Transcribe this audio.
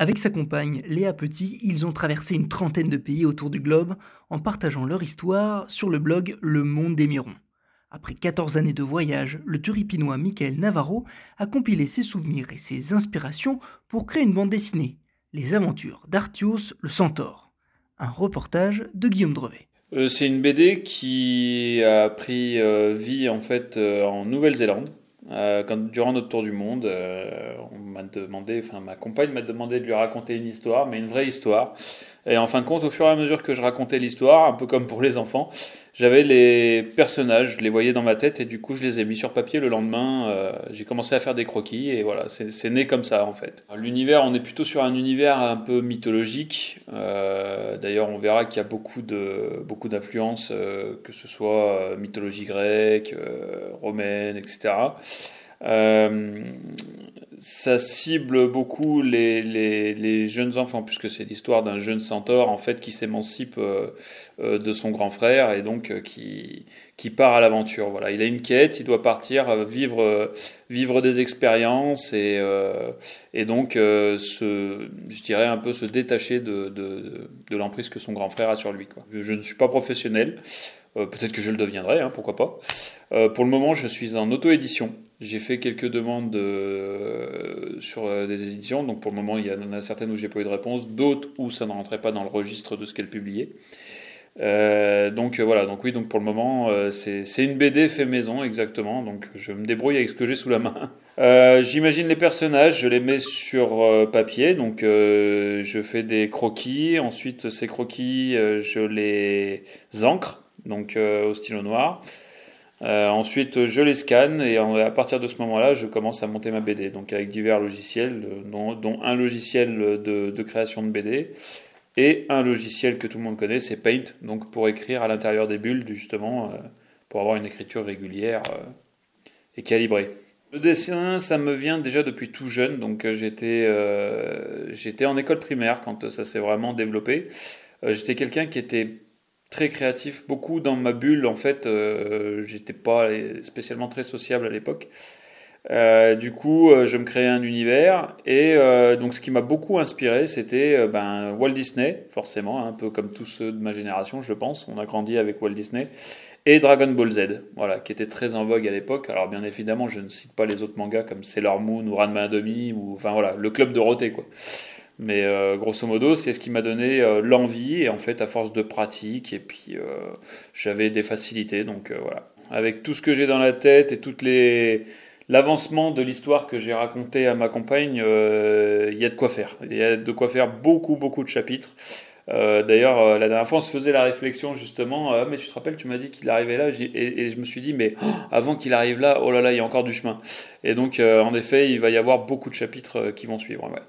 Avec sa compagne Léa Petit, ils ont traversé une trentaine de pays autour du globe en partageant leur histoire sur le blog Le Monde des Mirons. Après 14 années de voyage, le turipinois Michael Navarro a compilé ses souvenirs et ses inspirations pour créer une bande dessinée, Les aventures d'Artios le Centaure. Un reportage de Guillaume Drevet. Euh, c'est une BD qui a pris euh, vie en fait euh, en Nouvelle-Zélande. Quand, durant notre tour du monde, on m'a demandé, enfin ma compagne m'a demandé de lui raconter une histoire, mais une vraie histoire. Et en fin de compte, au fur et à mesure que je racontais l'histoire, un peu comme pour les enfants, j'avais les personnages, je les voyais dans ma tête et du coup je les ai mis sur papier le lendemain. Euh, j'ai commencé à faire des croquis et voilà, c'est né comme ça en fait. L'univers, on est plutôt sur un univers un peu mythologique. Euh, D'ailleurs, on verra qu'il y a beaucoup de beaucoup d'influences, euh, que ce soit mythologie grecque, romaine, etc. Ça cible beaucoup les, jeunes enfants, puisque c'est l'histoire d'un jeune centaure en fait qui s'émancipe euh, euh de son grand frère et donc euh, qui, qui part à l'aventure. Voilà, il a une quête, il doit partir vivre, vivre des expériences et, et donc se, je dirais un peu se détacher de, de, l'emprise que son grand frère a sur lui. Je ne suis pas professionnel, peut-être que je le deviendrai, hein, pourquoi pas. pour le moment, je suis en auto-édition. J'ai fait quelques demandes euh, sur euh, des éditions, donc pour le moment il y en a certaines où j'ai pas eu de réponse, d'autres où ça ne rentrait pas dans le registre de ce qu'elle publiait. Euh, donc voilà, donc oui, donc pour le moment c'est une BD fait maison exactement, donc je me débrouille avec ce que j'ai sous la main. J'imagine les personnages, je les mets sur papier, donc je fais des croquis, ensuite ces croquis je les encre, donc au stylo noir. Euh, ensuite, je les scanne et à partir de ce moment-là, je commence à monter ma BD. Donc avec divers logiciels, euh, dont, un logiciel de, création de BD et un logiciel que tout le monde connaît, c'est Paint. Donc pour écrire à l'intérieur des bulles, justement, euh, pour avoir une écriture régulière et calibrée. Le dessin, ça me vient déjà depuis tout jeune. Donc j'étais j'étais en école primaire quand ça s'est vraiment développé. j'étais quelqu'un qui était très créatif, beaucoup dans ma bulle. En fait, euh, j'étais pas spécialement très sociable à l'époque. Euh, du coup, euh, je me créais un univers et donc ce qui m'a beaucoup inspiré, c'était ben, Walt Disney, forcément, un peu comme tous ceux de ma génération, je pense. On a grandi avec Walt Disney et Dragon Ball Z, voilà, qui était très en vogue à l'époque. Alors bien évidemment, je ne cite pas les autres mangas comme Sailor Moon ou Ranma Demi ou enfin voilà, le club de Roté quoi. Mais euh, grosso modo, c'est ce qui m'a donné euh, l'envie, et en fait, à force de pratique, et puis euh, j'avais des facilités, donc voilà. Avec tout ce que j'ai dans la tête et toutes les l'avancement de l'histoire que j'ai raconté à ma compagne, il y a de quoi faire. Il y a de quoi faire beaucoup, beaucoup de chapitres. D'ailleurs, la dernière fois, on se faisait la réflexion justement. mais tu te rappelles, tu m'as dit qu'il arrivait là, et, je me suis dit, mais oh, avant qu'il arrive là, oh là là, il y a encore du chemin. Et donc, en effet, il va y avoir beaucoup de chapitres qui vont suivre. Ouais.